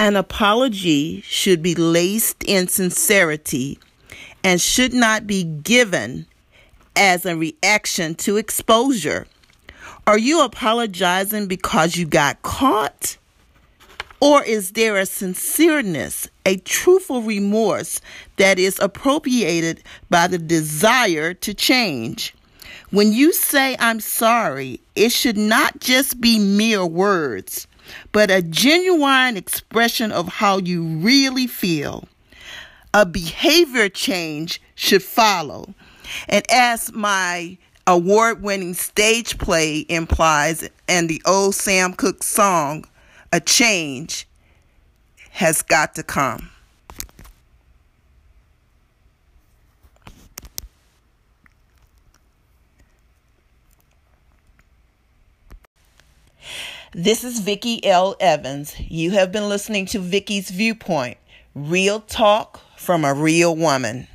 An apology should be laced in sincerity and should not be given as a reaction to exposure. Are you apologizing because you got caught? Or is there a sincereness, a truthful remorse that is appropriated by the desire to change? When you say, I'm sorry, it should not just be mere words, but a genuine expression of how you really feel. A behavior change should follow. And as my award winning stage play implies, and the old Sam Cooke song, a change has got to come. This is Vicki L. Evans. You have been listening to Vicki's Viewpoint, real talk from a real woman.